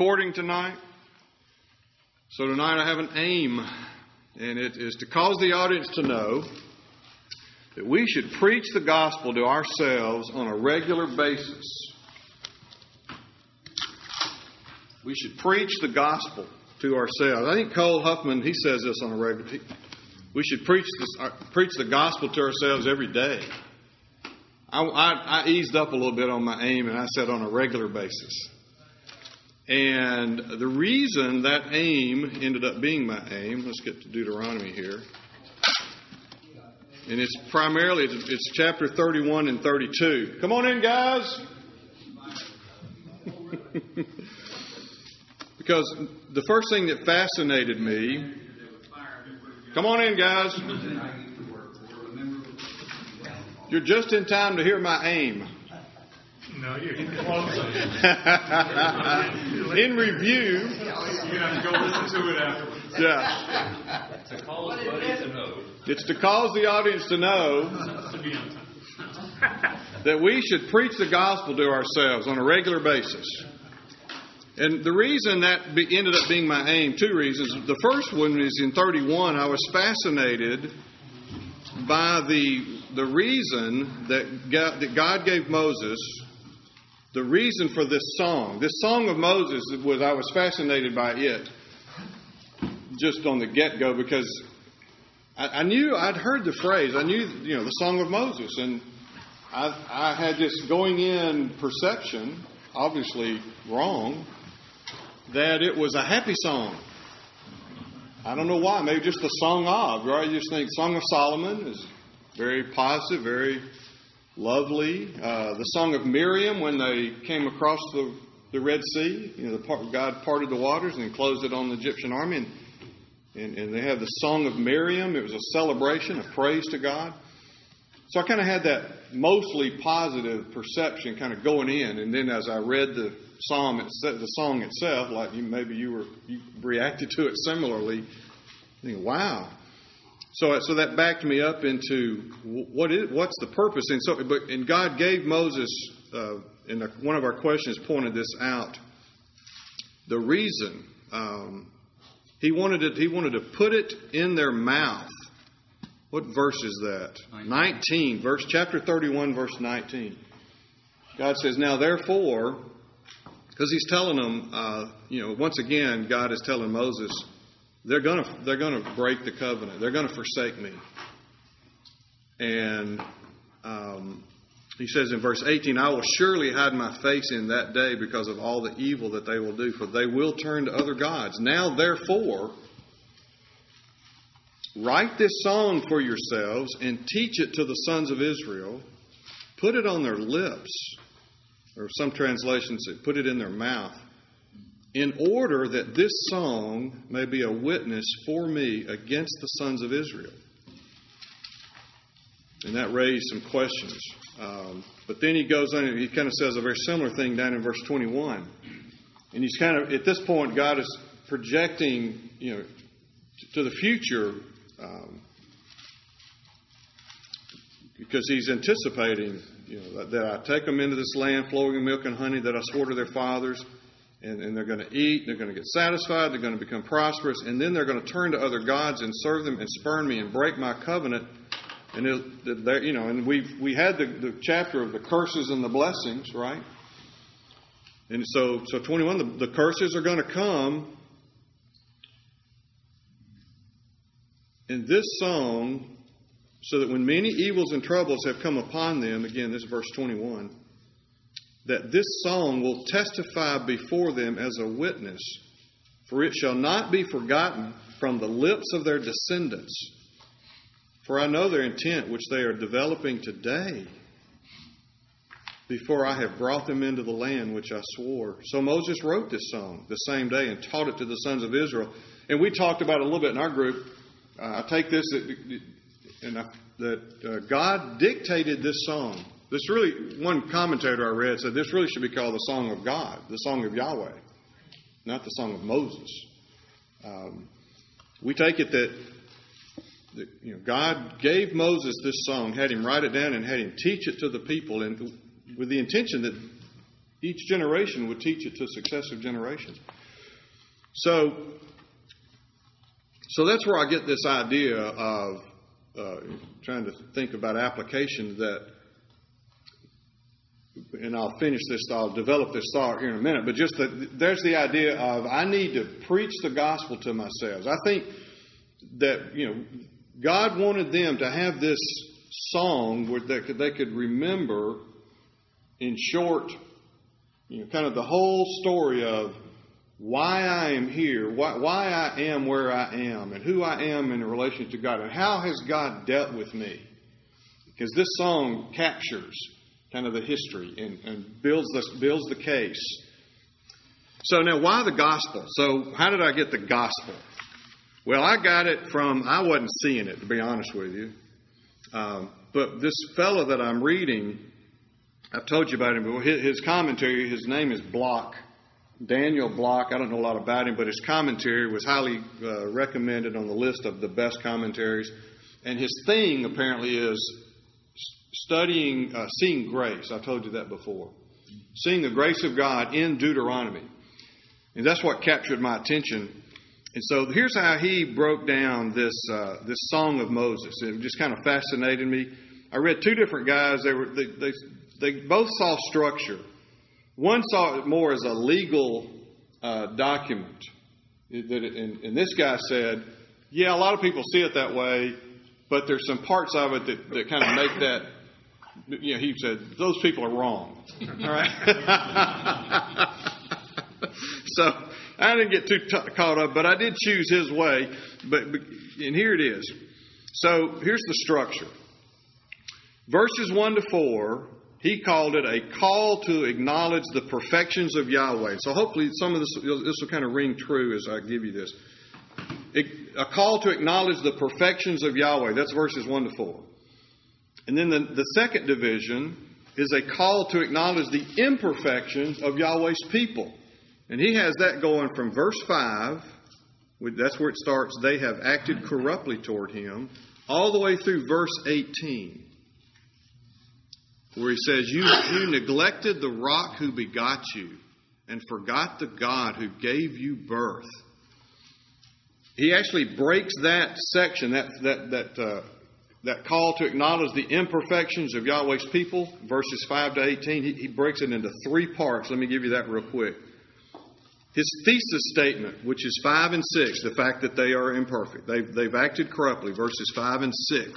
recording tonight. So tonight I have an aim, and it is to cause the audience to know that we should preach the gospel to ourselves on a regular basis. We should preach the gospel to ourselves. I think Cole Huffman he says this on a regular. We should preach this, uh, preach the gospel to ourselves every day. I, I, I eased up a little bit on my aim, and I said on a regular basis. And the reason that aim ended up being my aim, let's get to Deuteronomy here. And it's primarily, it's chapter 31 and 32. Come on in, guys. because the first thing that fascinated me, come on in, guys. You're just in time to hear my aim. No, you're close. in review, You have to go listen to it afterwards. yeah, To call his buddy to know. it's to cause the audience to know To be on time. that we should preach the gospel to ourselves on a regular basis. And the reason that be, ended up being my aim, two reasons. The first one is in 31, I was fascinated by the, the reason that God, that God gave Moses, the reason for this song. This song of Moses was, I was fascinated by it just on the get go because I, I knew, I'd heard the phrase, I knew, you know, the song of Moses. And I, I had this going in perception, obviously wrong, that it was a happy song. I don't know why. Maybe just the song of, right? You just think Song of Solomon is very positive, very lovely. Uh, the Song of Miriam when they came across the, the Red Sea, you know, part, God parted the waters and closed it on the Egyptian army. And, and, and they have the Song of Miriam. It was a celebration, a praise to God. So I kind of had that mostly positive perception kind of going in, and then as I read the psalm, the song itself, like you, maybe you were you reacted to it similarly, thinking, "Wow." So so that backed me up into what is what's the purpose, and so but and God gave Moses, uh, and one of our questions pointed this out. The reason um, he wanted it, he wanted to put it in their mouth. What verse is that? 19. verse chapter 31, verse 19. God says, Now therefore, because he's telling them, uh, you know, once again, God is telling Moses, they're going to they're going to break the covenant. They're going to forsake me. And um, he says in verse 18, I will surely hide my face in that day because of all the evil that they will do, for they will turn to other gods. Now, therefore, write this song for yourselves and teach it to the sons of Israel. Put it on their lips, or some translations say, put it in their mouth, in order that this song may be a witness for me against the sons of Israel. And that raised some questions. Um, but then he goes on and he kind of says a very similar thing down in verse 21. And he's kind of, at this point, God is projecting, you know, to the future um, because he's anticipating, you know, that, that, I take them into this land flowing with milk and honey that I swore to their fathers, and, and they're going to eat, they're going to get satisfied, they're going to become prosperous, and then they're going to turn to other gods and serve them and spurn me and break my covenant. And it, you know, and we we had the, the chapter of the curses and the blessings, right? And so, so 21, the, the curses are going to come in this song so that when many evils and troubles have come upon them, again, this is verse 21, that this song will testify before them as a witness, for it shall not be forgotten from the lips of their descendants. For I know their intent, which they are developing today, before I have brought them into the land which I swore. So Moses wrote this song the same day and taught it to the sons of Israel. And we talked about it a little bit in our group. Uh, I take this and I, that uh, God dictated this song. This really, one commentator I read said this really should be called the Song of God, the Song of Yahweh, not the Song of Moses. Um, we take it that, that you know, God gave Moses this song, had him write it down, and had him teach it to the people, and with the intention that Each generation would teach it to successive generations. So, so that's where I get this idea of uh, trying to think about application that, and I'll finish this, I'll develop this thought here in a minute, but just that there's the idea of I need to preach the gospel to myself. I think that, you know, God wanted them to have this song where they could, they could remember in short, you know, kind of the whole story of why I am here, why, why I am where I am, and who I am in relation to God, and how has God dealt with me. Because this song captures kind of the history and, and builds, the, builds the case. So now, why the gospel? So, how did I get the gospel? Well, I got it from, I wasn't seeing it, to be honest with you. Um, but this fellow that I'm reading, I've told you about him his commentary, his name is Block. Daniel Block, I don't know a lot about him, but his commentary was highly uh, recommended on the list of the best commentaries. And his thing apparently is studying, uh, seeing grace. I told you that before. Seeing the grace of God in Deuteronomy. And that's what captured my attention. And so here's how he broke down this, uh, this Song of Moses. It just kind of fascinated me. I read two different guys. They, were, they, they, they both saw structure. One saw it more as a legal uh, document. That it, and, and, this guy said, yeah, a lot of people see it that way, but there's some parts of it that, that kind of make that. You know, he said those people are wrong. All right. so I didn't get too t- caught up, but I did choose his way. But, but and here it is. So here's the structure. Verses one to four he called it a call to acknowledge the perfections of Yahweh. So hopefully some of this, this will kind of ring true as I give you this. A call to acknowledge the perfections of Yahweh. That's verses 1 to 4. And then the, the second division is a call to acknowledge the imperfections of Yahweh's people. And he has that going from verse 5, that's where it starts, they have acted corruptly toward him, all the way through verse 18 where he says, you, you neglected the rock who begot you and forgot the God who gave you birth. He actually breaks that section, that, that, that, uh, that call to acknowledge the imperfections of Yahweh's people, verses 5 to 18, he, he breaks it into three parts. Let me give you that real quick. His thesis statement, which is 5 and 6, the fact that they are imperfect, they've, they've acted corruptly, verses 5 and 6.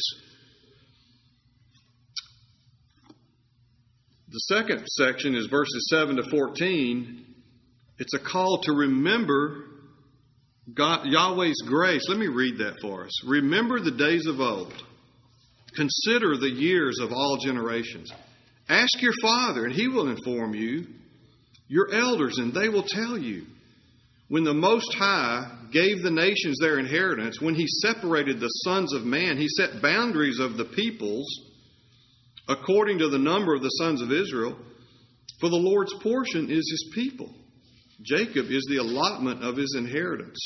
The second section is verses 7 to 14. It's a call to remember God, Yahweh's grace. Let me read that for us. Remember the days of old. Consider the years of all generations. Ask your father, and he will inform you. Your elders, and they will tell you. When the Most High gave the nations their inheritance, when he separated the sons of man, he set boundaries of the peoples according to the number of the sons of Israel, for the Lord's portion is his people. Jacob is the allotment of his inheritance.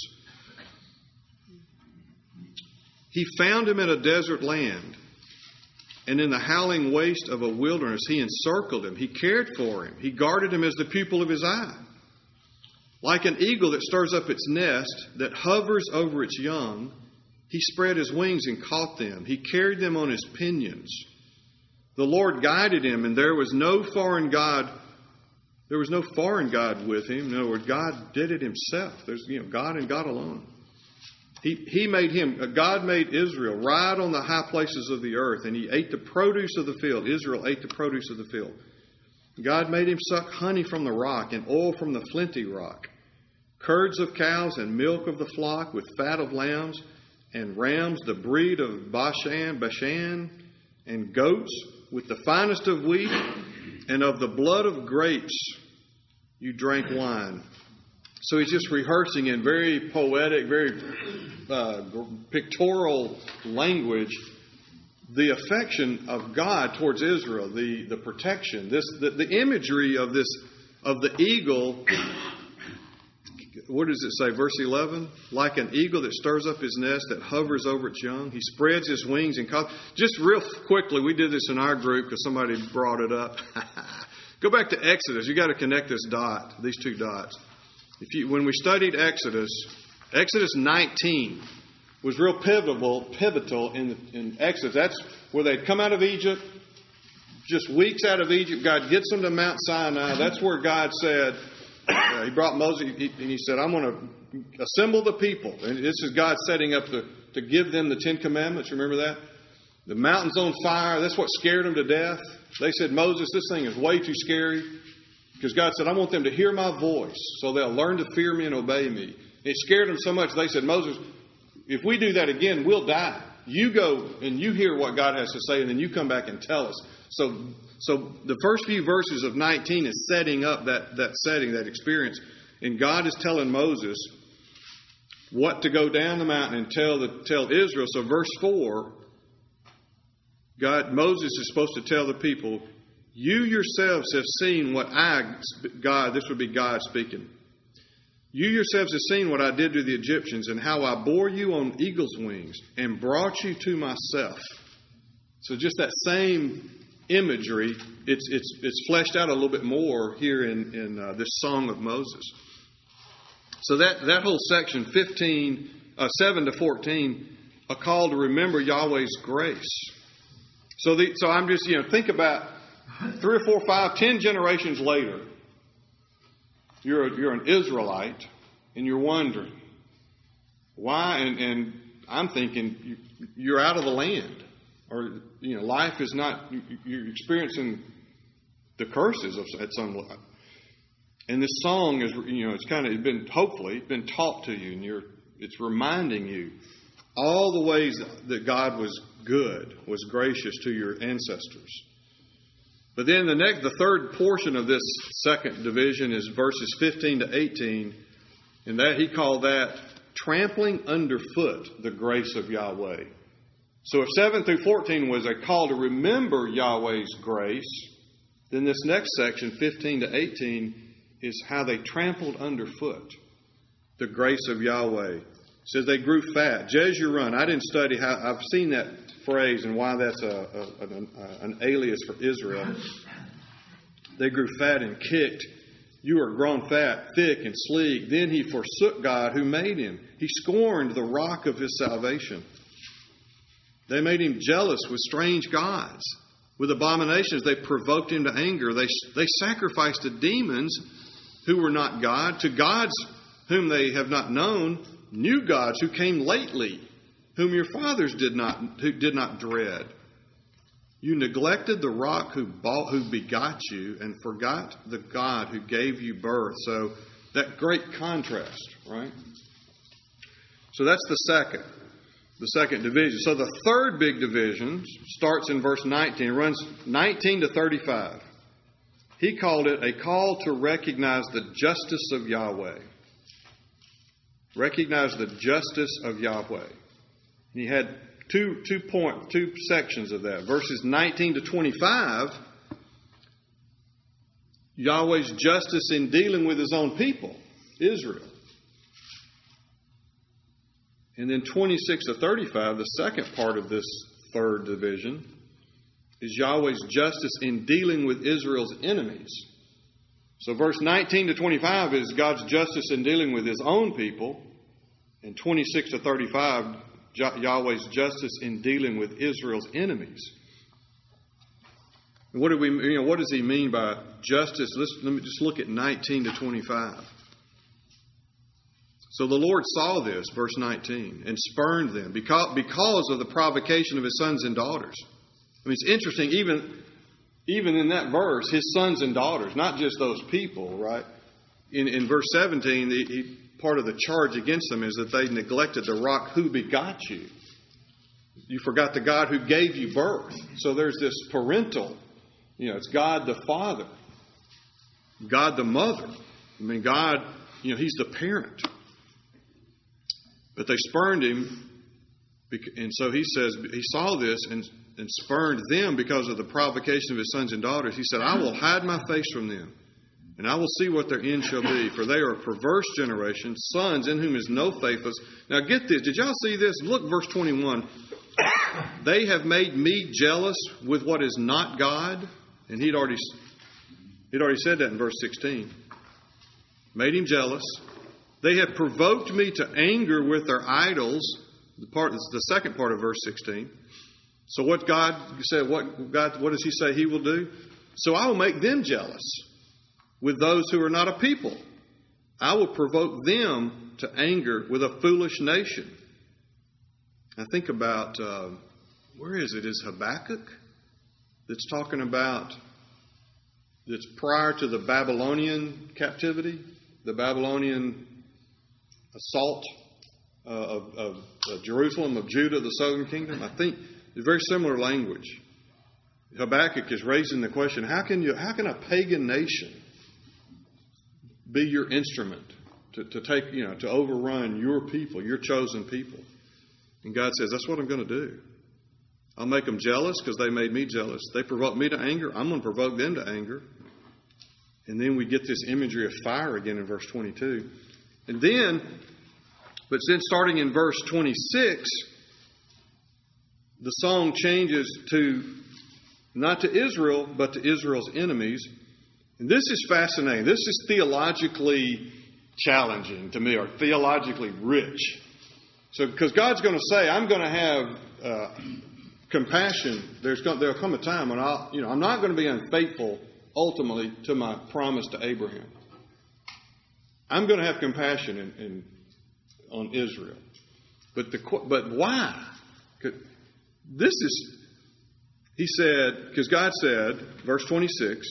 He found him in a desert land, and in the howling waste of a wilderness, he encircled him. He cared for him. He guarded him as the pupil of his eye. Like an eagle that stirs up its nest, that hovers over its young, he spread his wings and caught them. He carried them on his pinions. The Lord guided him, and there was no foreign God. There was no foreign God with him. In other words, God did it himself. There's you know God and God alone. He, he made him, uh, God made Israel ride on the high places of the earth, and he ate the produce of the field. Israel ate the produce of the field. God made him suck honey from the rock and oil from the flinty rock, curds of cows and milk of the flock with fat of lambs and rams, the breed of Bashan, Bashan, and goats with the finest of wheat, and of the blood of grapes you drank wine. So he's just rehearsing in very poetic, very uh, pictorial language the affection of God towards Israel, the, the protection, this the, the imagery of this of the eagle what does it say? Verse 11? Like an eagle that stirs up his nest, that hovers over its young. He spreads his wings and calls. Just real quickly, we did this in our group because somebody brought it up. Go back to Exodus. You got to connect this dot, these two dots. If you, when we studied Exodus, Exodus 19 was real pivotal, pivotal in, in Exodus. That's where they'd come out of Egypt, just weeks out of Egypt. God gets them to Mount Sinai. That's where God said, uh, He brought Moses, and He said, I'm going to assemble the people. And this is God setting up the, to give them the Ten Commandments. Remember that? The mountain's on fire. That's what scared them to death. They said, Moses, this thing is way too scary. Because God said, I want them to hear my voice so they'll learn to fear me and obey me. It scared them so much, they said, Moses, if we do that again, we'll die. You go and you hear what God has to say, and then you come back and tell us. So, so the first few verses of 19 is setting up that, that setting, that experience. And God is telling Moses what to go down the mountain and tell, the, tell Israel. So, verse 4 God, Moses is supposed to tell the people, You yourselves have seen what I, God, this would be God speaking. You yourselves have seen what I did to the Egyptians and how I bore you on eagle's wings and brought you to myself. So, just that same imagery, it's, it's, it's fleshed out a little bit more here in, in uh, this Song of Moses. So, that, that whole section, 15, uh, 7 to 14, a call to remember Yahweh's grace. So, the, so I'm just, you know, think about three or four, five, ten generations later, you're, a, you're an Israelite and you're wondering why, and, and I'm thinking you're out of the land, or, you know, life is not, you're experiencing the curses of, at some level. And this song is, you know, it's kind of been, hopefully, it's been taught to you, and you're, it's reminding you all the ways that God was good, was gracious to your ancestors. But then the next, the third portion of this second division is verses 15 to 18, and that he called that trampling underfoot the grace of Yahweh. So if 7 through 14 was a call to remember Yahweh's grace, then this next section, 15 to 18, is how they trampled underfoot the grace of Yahweh says they grew fat. Jeshurun. I didn't study how, I've seen that phrase and why that's a, a, an, an alias for Israel. They grew fat and kicked. You are grown fat, thick, and sleek. Then he forsook God who made him. He scorned the rock of his salvation. They made him jealous with strange gods. With abominations, they provoked him to anger. They, they sacrificed to demons who were not God, to gods whom they have not known new gods who came lately, whom your fathers did not, who did not dread. You neglected the rock who, bought, who begot you and forgot the God who gave you birth. So that great contrast, right? So that's the second, the second division. So the third big division starts in verse 19, runs 19 to 35. He called it a call to recognize the justice of Yahweh. Recognize the justice of Yahweh. He had two, two, point, two sections of that. Verses 19 to 25, Yahweh's justice in dealing with his own people, Israel. And then 26 to 35, the second part of this third division, is Yahweh's justice in dealing with Israel's enemies. So, verse 19 to 25 is God's justice in dealing with his own people. And 26 to 35, Yahweh's justice in dealing with Israel's enemies. What do we, you know, what does he mean by justice? Let's, let me just look at 19 to 25. So the Lord saw this, verse 19, and spurned them because, because of the provocation of his sons and daughters. I mean, it's interesting, even, even in that verse, his sons and daughters, not just those people, right? In, in verse 17, he, part of the charge against them is that they neglected the rock who begot you. You forgot the God who gave you birth. So there's this parental, you know, it's God the Father, God the Mother. I mean, God, you know, He's the parent. But they spurned Him, and so He says, He saw this and, and spurned them because of the provocation of His sons and daughters. He said, I will hide my face from them and I will see what their end shall be, for they are a perverse generation, sons in whom is no faithfulness. Now get this. Did y'all see this? Look, verse 21. They have made me jealous with what is not God. And he'd already He'd already said that in verse 16. Made him jealous. They have provoked me to anger with their idols. The part the second part of verse 16. So what God said, what God, what does He say He will do? So I will make them jealous with those who are not a people. I will provoke them to anger with a foolish nation. I think about uh, where is it? Is Habakkuk that's talking about that's prior to the Babylonian captivity, the Babylonian assault uh, of, of, Jerusalem, of Judah, the southern kingdom. I think it's very similar language. Habakkuk is raising the question: How can you? How can a pagan nation be your instrument to, to take, you know, to overrun your people, your chosen people? And God says, That's what I'm going to do. I'll make them jealous because they made me jealous. They provoked me to anger. I'm going to provoke them to anger. And then we get this imagery of fire again in verse 22. And then, but then starting in verse 26, the song changes to not to Israel, but to Israel's enemies. And this is fascinating. This is theologically challenging to me, or theologically rich. So, because God's going to say, I'm going to have uh, compassion. There's going, there'll come a time when I'll, you know, I'm not going to be unfaithful ultimately to my promise to Abraham. I'm going to have compassion in, in, on Israel. But, the, but why? This is, he said, because God said, verse 26,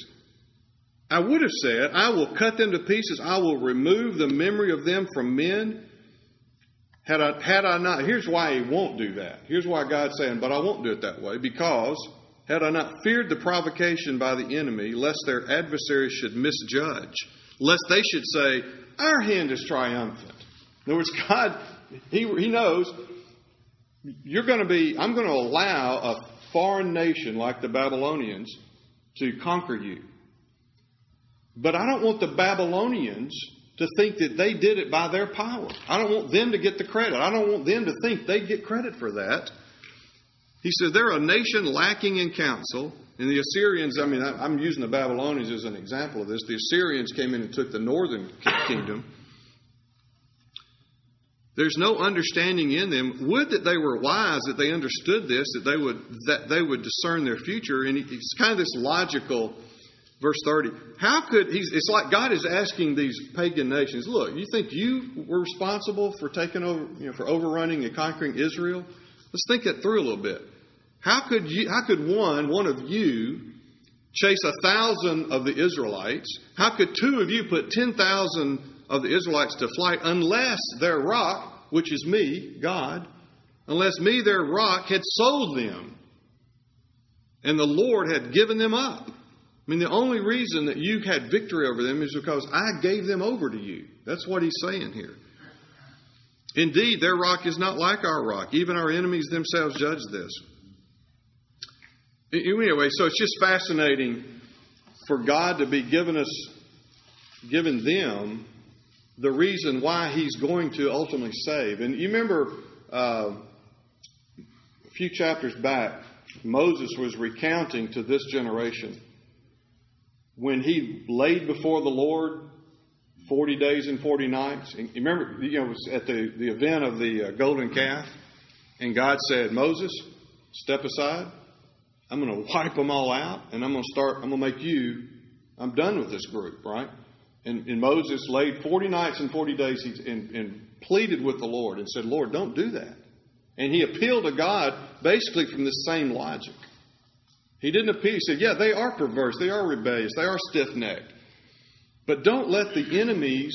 I would have said, I will cut them to pieces. I will remove the memory of them from men. Had I, had I not, here's why he won't do that. Here's why God's saying, but I won't do it that way. Because had I not feared the provocation by the enemy, lest their adversaries should misjudge, lest they should say, Our hand is triumphant. In other words, God, He, he knows you're going to be, I'm going to allow a foreign nation like the Babylonians to conquer you. But I don't want the Babylonians to think that they did it by their power. I don't want them to get the credit. I don't want them to think they get credit for that. He says they're a nation lacking in counsel. And the Assyrians, I mean, I'm using the Babylonians as an example of this. The Assyrians came in and took the northern kingdom. There's no understanding in them. Would that they were wise, that they understood this, that they would that they would discern their future. And it's kind of this logical. Verse 30. How could he's it's like God is asking these pagan nations, look, you think you were responsible for taking over you know, for overrunning and conquering Israel? Let's think that through a little bit. How could you, how could one, one of you, chase a thousand of the Israelites? How could two of you put ten thousand of the Israelites to flight unless their rock, which is me, God, unless me, their rock, had sold them and the Lord had given them up? I mean, the only reason that you had victory over them is because I gave them over to you. That's what he's saying here. Indeed, their rock is not like our rock. Even our enemies themselves judge this. Anyway, so it's just fascinating for God to be giving us, giving them the reason why He's going to ultimately save. And you remember uh, a few chapters back, Moses was recounting to this generation when he laid before the Lord 40 days and 40 nights. And remember, you know, it was at the, the event of the uh, golden calf, and God said, Moses, step aside. I'm going to wipe them all out, and I'm going to start, I'm going to make you, I'm done with this group, right? And, and Moses laid 40 nights and 40 days and, and pleaded with the Lord and said, Lord, don't do that. And he appealed to God basically from the same logic. He didn't appeal. He said, Yeah, they are perverse. They are rebellious. They are stiff necked. But don't let the enemies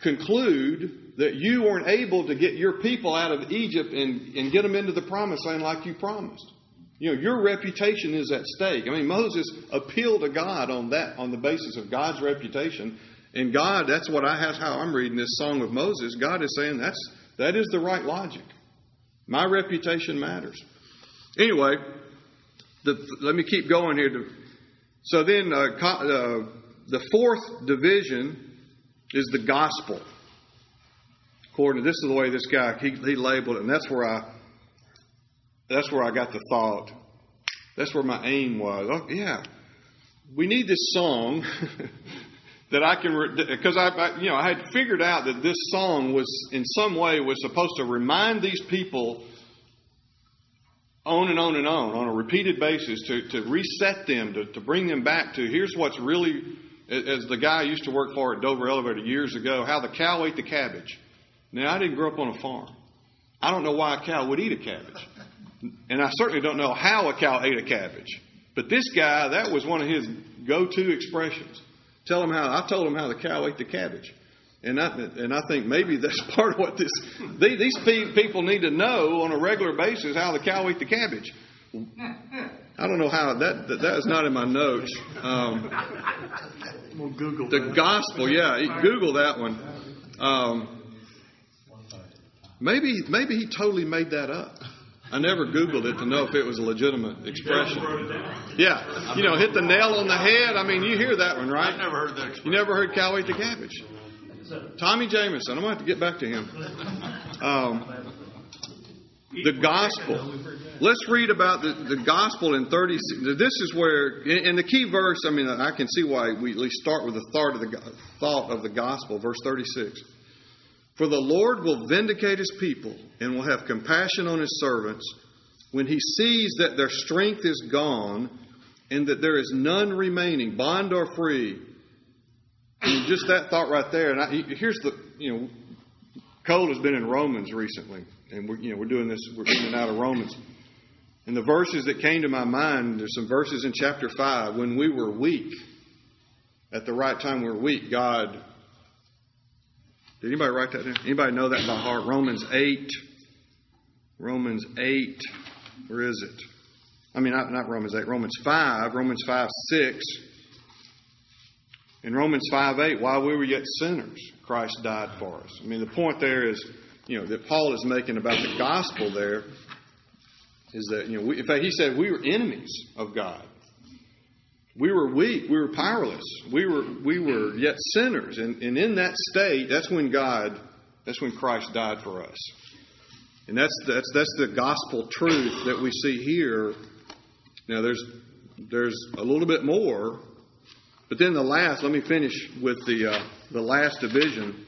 conclude that you weren't able to get your people out of Egypt and, and get them into the promised land like you promised. You know, your reputation is at stake. I mean, Moses appealed to God on that, on the basis of God's reputation. And God, that's what I have how I'm reading this song of Moses. God is saying that's that is the right logic. My reputation matters. Anyway, the, let me keep going here. So then, uh, uh, the fourth division is the gospel. According to this is the way this guy he, he labeled it, and that's where I that's where I got the thought. That's where my aim was. Oh, yeah. we need this song that I can, because I, I, you know, I had figured out that this song was in some way was supposed to remind these people on and on and on on a repeated basis to, to reset them, to, to bring them back to here's what's really, as the guy I used to work for at Dover Elevator years ago, how the cow ate the cabbage. Now, I didn't grow up on a farm. I don't know why a cow would eat a cabbage. And I certainly don't know how a cow ate a cabbage. But this guy, that was one of his go to expressions. Tell him how, I told him how the cow ate the cabbage. And I, and I think maybe that's part of what this, these people need to know on a regular basis how the cow ate the cabbage. I don't know how that, that, that is not in my notes. Um, we'll Google the that. gospel, yeah, Google that one. Um, maybe maybe he totally made that up. I never Googled it to know if it was a legitimate expression. Yeah, you know, hit the nail on the head. I mean, you hear that one, right? I've never heard that. Expression. You never heard cow eat the cabbage. Tommy Jameson. I'm going to have to get back to him. Um, the gospel. Let's read about the, the gospel in 30. This is where, in the key verse, I mean, I can see why we at least start with the thought of the, thought of the gospel, verse 36. For the Lord will vindicate his people and will have compassion on his servants when he sees that their strength is gone and that there is none remaining, bond or free. Just that thought right there. And I, here's the, you know, Cole has been in Romans recently, and we're, you know, we're doing this, we're in and out of Romans. And the verses that came to my mind, there's some verses in chapter 5. When we were weak, at the right time we were weak, God did anybody write that down? Anybody know that by heart? Romans 8. Romans 8. Where is it? I mean, not, not Romans 8. Romans 5. Romans 5, 6. In Romans 5, 8, while we were yet sinners, Christ died for us. I mean, the point there is, you know, that Paul is making about the gospel there is that, you know, we, in fact, he said we were enemies of God. We were weak. We were powerless. We were, we were yet sinners. And, and in that state, that's when God, that's when Christ died for us. And that's, that's, that's the gospel truth that we see here. Now, there's, there's a little bit more. But then the last, let me finish with the, uh, the last division.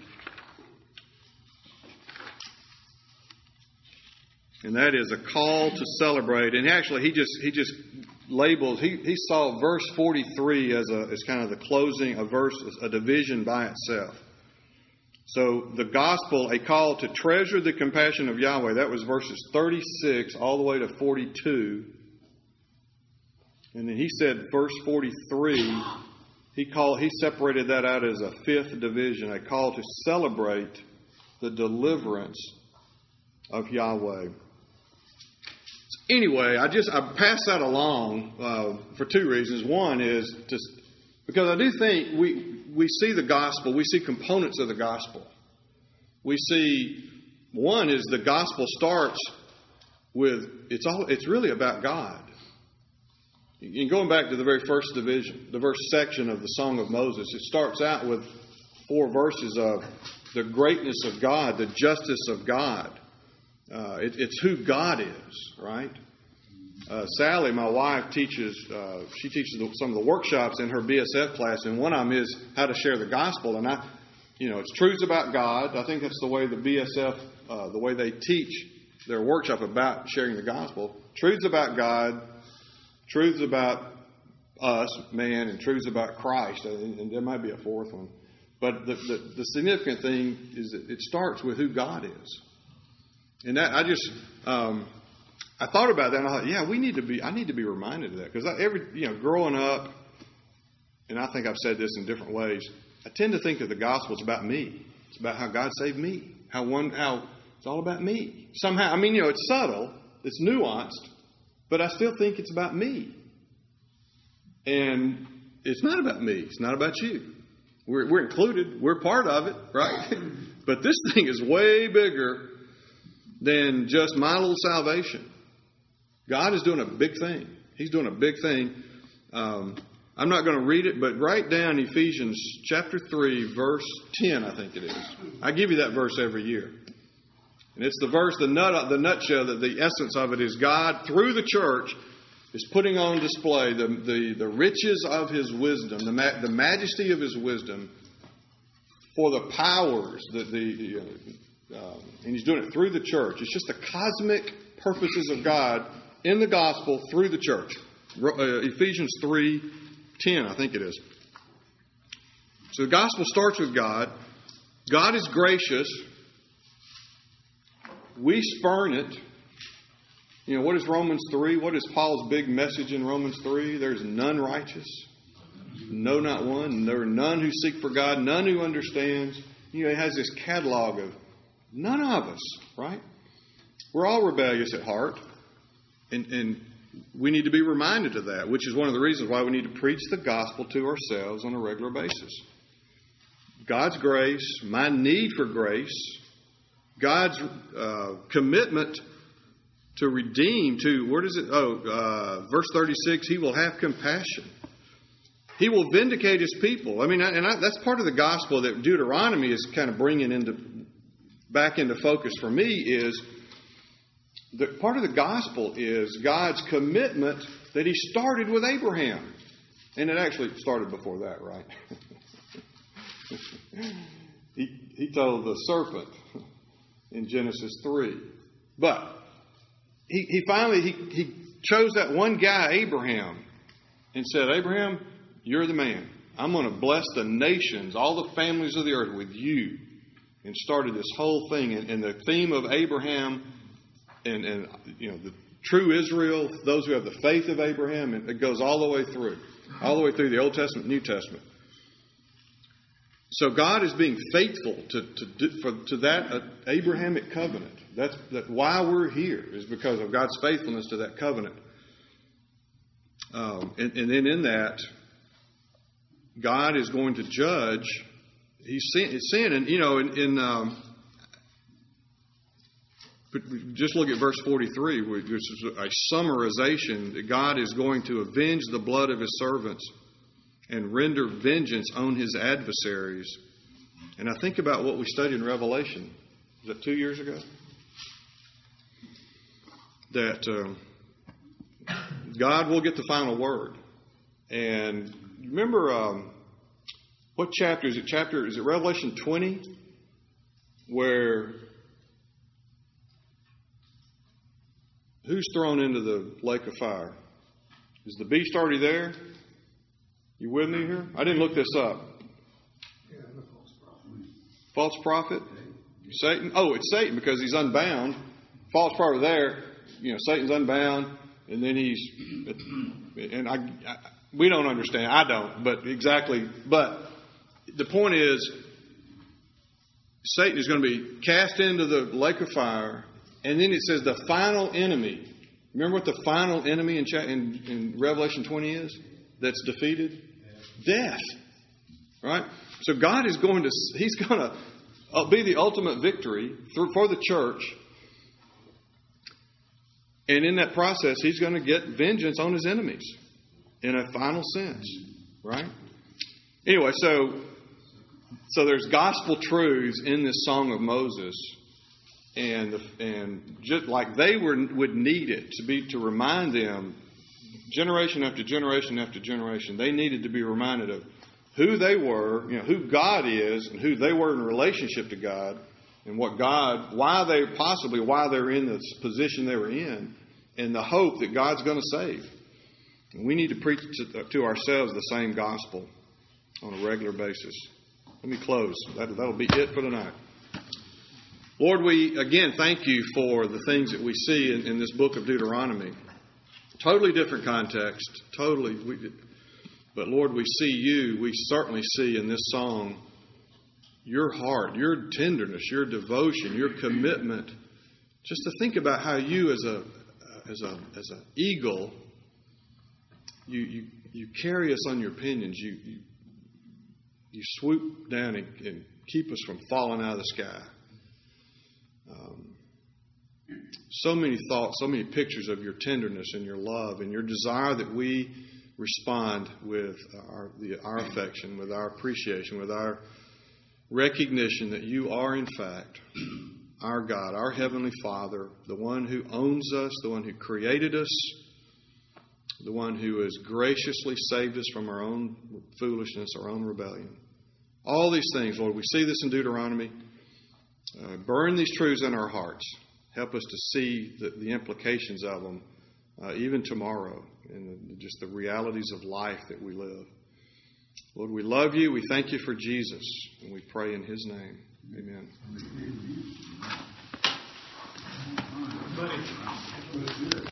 And that is a call to celebrate. And actually, he just, he just labels, he, he saw verse 43 as, a, as kind of the closing, a verse, a division by itself. So the gospel, a call to treasure the compassion of Yahweh, that was verses 36 all the way to 42. And then he said, verse 43, he called, he separated that out as a fifth division, a call to celebrate the deliverance of Yahweh anyway, I just I pass that along uh, for two reasons. One is just because I do think we we see the gospel, we see components of the gospel. We see one is the gospel starts with it's all it's really about God. And going back to the very first division, the first section of the Song of Moses, it starts out with four verses of the greatness of God, the justice of God, uh, it, it's who God is, right? Uh, Sally, my wife, teaches. Uh, she teaches the, some of the workshops in her BSF class, and one of them is how to share the gospel. And I, you know, it's truths about God. I think that's the way the BSF, uh, the way they teach their workshop about sharing the gospel. Truths about God, truths about us, man, and truths about Christ. And, there might be a fourth one. But the, the, the significant thing is that it starts with who God is. And that I just um, I thought about that and I thought, yeah, we need to be. I need to be reminded of that because every you know, growing up, and I think I've said this in different ways. I tend to think that the gospel is about me. It's about how God saved me. How one how it's all about me. Somehow, I mean, you know, it's subtle, it's nuanced, but I still think it's about me. And it's not about me. It's not about you. We're, we're included. We're part of it, right? but this thing is way bigger than just my little salvation. God is doing a big thing. He's doing a big thing. Um, I'm not going to read it, but write down Ephesians chapter 3, verse 10, I think it is. I give you that verse every year. And it's the verse, the, nut, the nutshell, that the essence of it is God, through the church, is putting on display the, the, the riches of his wisdom, the, ma- the majesty of his wisdom for the powers, the, the, uh, and he's doing it through the church. It's just the cosmic purposes of God in the gospel through the church. Uh, Ephesians 3 10, I think it is. So the gospel starts with God. God is gracious. We spurn it. You know, what is Romans 3? What is Paul's big message in Romans 3? There's none righteous. No, not one. There are none who seek for God, none who understands. You know, he has this catalog of none of us, right? We're all rebellious at heart. And, and we need to be reminded of that, which is one of the reasons why we need to preach the gospel to ourselves on a regular basis. God's grace, my need for grace, God's uh, commitment to redeem, to, where does it, oh, uh, verse 36, He will have compassion. He will vindicate His people. I mean, and I, that's part of the gospel that Deuteronomy is kind of bringing into, back into focus for me is that part of the gospel is God's commitment that He started with Abraham. And it actually started before that, right? he, he told the serpent in Genesis 3. But he, he finally he, he chose that one guy, Abraham, and said, Abraham, you're the man. I'm going to bless the nations, all the families of the earth with you. And started this whole thing. And, and the theme of Abraham and, and you know the true Israel, those who have the faith of Abraham, and it goes all the way through, all the way through the Old Testament, New Testament. So God is being faithful to to, for, to that uh, Abrahamic covenant. That's that why we're here is because of God's faithfulness to that covenant. Um, and, and, then in that, God is going to judge. He's sin, sin and you know in, in um, just look at verse 43, which is a summarization that God is going to avenge the blood of his servants and render vengeance on his adversaries. And I think about what we studied in Revelation. Was that two years ago? That um, God will get the final word. And remember, um, what chapter is it? Chapter is it Revelation 20, where Who's thrown into the lake of fire? Is the beast already there? You with me here? I didn't look this up. false prophet. Satan. Oh, it's Satan because he's unbound. False prophet there. You know, Satan's unbound, and then he's. And I, I, we don't understand. I don't, but exactly. But the point is, Satan is going to be cast into the lake of fire and then it says the final enemy. Remember what the final enemy in, in, in Revelation 20 is? That's defeated? Death. Right? So God is going to, He's going to uh, be the ultimate victory for the church. And in that process, He's going to get vengeance on His enemies in a final sense. Right? Anyway, so so there's gospel truths in this song of Moses and and just like they were would need it to be to remind them generation after generation after generation they needed to be reminded of who they were you know who God is and who they were in relationship to God and what God why they possibly why they're in this position they were in and the hope that God's going to save. And we need to preach to, to ourselves the same gospel on a regular basis. Let me close. That, that'll be it for tonight. Lord, we again thank you for the things that we see in, in this book of Deuteronomy. Totally different context, totally. We, but Lord, we see you, we certainly see in this song your heart, your tenderness, your devotion, your commitment. Just to think about how you, as a as a as an eagle, you you, you carry us on your pinions. You you, you swoop down and, and keep us from falling out of the sky. So many thoughts, so many pictures of your tenderness and your love and your desire that we respond with our, the, our affection, with our appreciation, with our recognition that you are, in fact, our God, our Heavenly Father, the one who owns us, the one who created us, the one who has graciously saved us from our own foolishness, our own rebellion. All these things, Lord, we see this in Deuteronomy. Uh, burn these truths in our hearts help us to see the, the implications of them, uh, even tomorrow, and just the realities of life that we live. Lord, we love you. We thank you for Jesus, and we pray in his name. Amen. Amen.